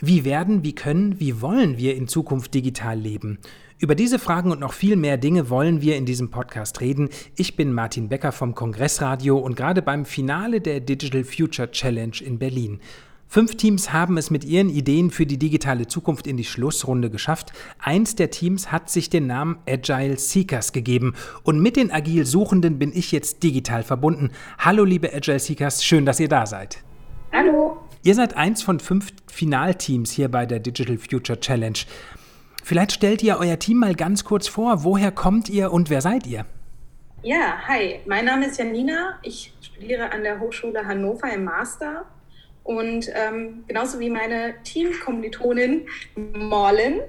Wie werden, wie können, wie wollen wir in Zukunft digital leben? Über diese Fragen und noch viel mehr Dinge wollen wir in diesem Podcast reden. Ich bin Martin Becker vom Kongressradio und gerade beim Finale der Digital Future Challenge in Berlin. Fünf Teams haben es mit ihren Ideen für die digitale Zukunft in die Schlussrunde geschafft. Eins der Teams hat sich den Namen Agile Seekers gegeben. Und mit den Agil Suchenden bin ich jetzt digital verbunden. Hallo liebe Agile Seekers, schön, dass ihr da seid. Hallo. Ihr seid eins von fünf Finalteams hier bei der Digital Future Challenge. Vielleicht stellt ihr euer Team mal ganz kurz vor. Woher kommt ihr und wer seid ihr? Ja, hi, mein Name ist Janina. Ich studiere an der Hochschule Hannover im Master. Und ähm, genauso wie meine Teamkommilitonin Morlin.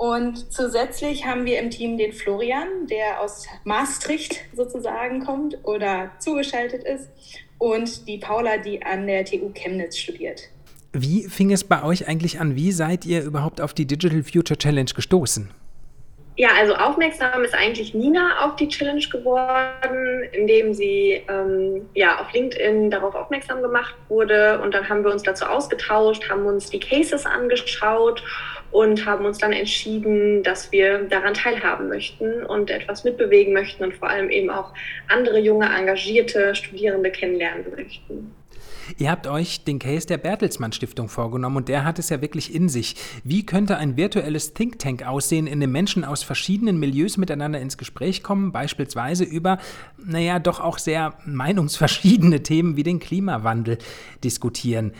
Und zusätzlich haben wir im Team den Florian, der aus Maastricht sozusagen kommt oder zugeschaltet ist und die Paula, die an der TU Chemnitz studiert. Wie fing es bei euch eigentlich an? Wie seid ihr überhaupt auf die Digital Future Challenge gestoßen? Ja, also aufmerksam ist eigentlich Nina auf die Challenge geworden, indem sie ähm, ja, auf LinkedIn darauf aufmerksam gemacht wurde. Und dann haben wir uns dazu ausgetauscht, haben uns die Cases angeschaut und haben uns dann entschieden, dass wir daran teilhaben möchten und etwas mitbewegen möchten und vor allem eben auch andere junge, engagierte Studierende kennenlernen möchten. Ihr habt euch den Case der Bertelsmann Stiftung vorgenommen und der hat es ja wirklich in sich. Wie könnte ein virtuelles Think Tank aussehen, in dem Menschen aus verschiedenen Milieus miteinander ins Gespräch kommen, beispielsweise über, naja, doch auch sehr meinungsverschiedene Themen wie den Klimawandel diskutieren?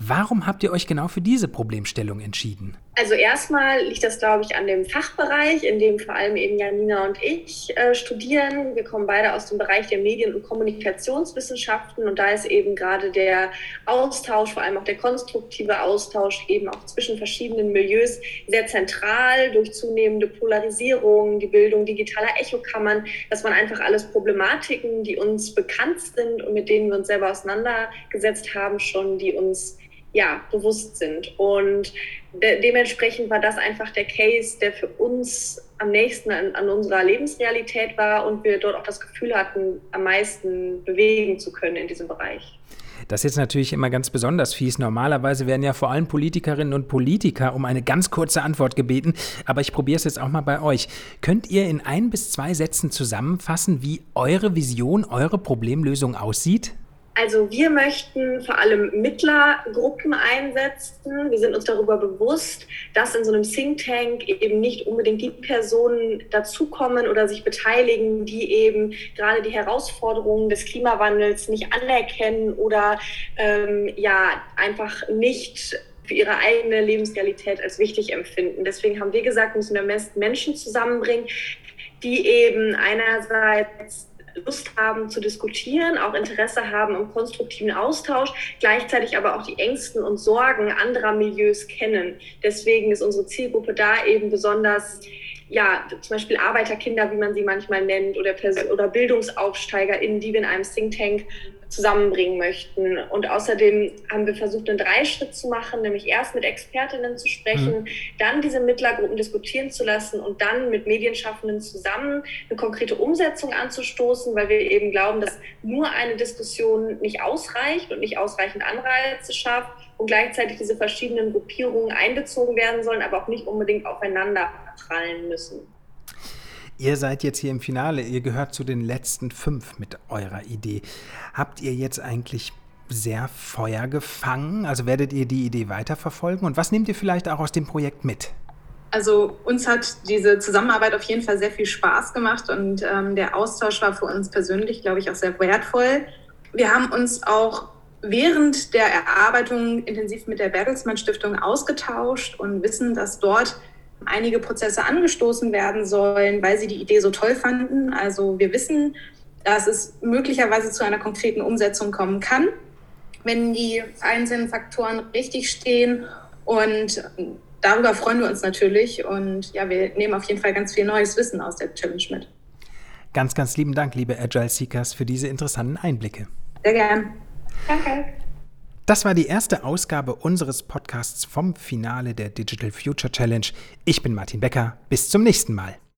Warum habt ihr euch genau für diese Problemstellung entschieden? Also erstmal liegt das, glaube ich, an dem Fachbereich, in dem vor allem eben Janina und ich äh, studieren. Wir kommen beide aus dem Bereich der Medien- und Kommunikationswissenschaften und da ist eben gerade der Austausch, vor allem auch der konstruktive Austausch eben auch zwischen verschiedenen Milieus sehr zentral durch zunehmende Polarisierung, die Bildung digitaler Echokammern. Das waren einfach alles Problematiken, die uns bekannt sind und mit denen wir uns selber auseinandergesetzt haben schon, die uns ja, bewusst sind. Und de dementsprechend war das einfach der Case, der für uns am nächsten an, an, unserer Lebensrealität war und wir dort auch das Gefühl hatten, am meisten bewegen zu können in diesem Bereich. Das ist jetzt natürlich immer ganz besonders fies. Normalerweise werden ja vor allem Politikerinnen und Politiker um eine ganz kurze Antwort gebeten, aber ich probiere es jetzt auch mal bei euch. Könnt ihr in ein bis zwei Sätzen zusammenfassen, wie eure Vision, eure Problemlösung aussieht? Also wir möchten vor allem Mittlergruppen einsetzen. Wir sind uns darüber bewusst, dass in so einem Think Tank eben nicht unbedingt die Personen dazukommen oder sich beteiligen, die eben gerade die Herausforderungen des Klimawandels nicht anerkennen oder ähm, ja einfach nicht für ihre eigene Lebensrealität als wichtig empfinden. Deswegen haben wir gesagt, müssen wir Menschen zusammenbringen, die eben einerseits Lust haben zu diskutieren, auch Interesse haben am konstruktiven Austausch, gleichzeitig aber auch die Ängsten und Sorgen anderer Milieus kennen. Deswegen ist unsere Zielgruppe da eben besonders ja, zum Beispiel Arbeiterkinder, wie man sie manchmal nennt, oder, oder BildungsaufsteigerInnen, die wir in einem Think Tank zusammenbringen möchten. Und außerdem haben wir versucht, einen Dreischritt zu machen, nämlich erst mit Expertinnen zu sprechen, mhm. dann diese Mittlergruppen diskutieren zu lassen und dann mit Medienschaffenden zusammen eine konkrete Umsetzung anzustoßen, weil wir eben glauben, dass nur eine Diskussion nicht ausreicht und nicht ausreichend Anreize schafft und gleichzeitig diese verschiedenen Gruppierungen einbezogen werden sollen, aber auch nicht unbedingt aufeinander prallen müssen. Ihr seid jetzt hier im Finale, ihr gehört zu den letzten fünf mit eurer Idee. Habt ihr jetzt eigentlich sehr Feuer gefangen? Also werdet ihr die Idee weiterverfolgen? Und was nehmt ihr vielleicht auch aus dem Projekt mit? Also uns hat diese Zusammenarbeit auf jeden Fall sehr viel Spaß gemacht und ähm, der Austausch war für uns persönlich, glaube ich, auch sehr wertvoll. Wir haben uns auch während der Erarbeitung intensiv mit der Bertelsmann Stiftung ausgetauscht und wissen, dass dort einige Prozesse angestoßen werden sollen, weil sie die Idee so toll fanden. Also wir wissen, dass es möglicherweise zu einer konkreten Umsetzung kommen kann, wenn die einzelnen Faktoren richtig stehen. Und darüber freuen wir uns natürlich. Und ja, wir nehmen auf jeden Fall ganz viel neues Wissen aus der Challenge mit. Ganz, ganz lieben Dank, liebe Agile Seekers, für diese interessanten Einblicke. Sehr gern. Danke. Das war die erste Ausgabe unseres Podcasts vom Finale der Digital Future Challenge. Ich bin Martin Becker. Bis zum nächsten Mal.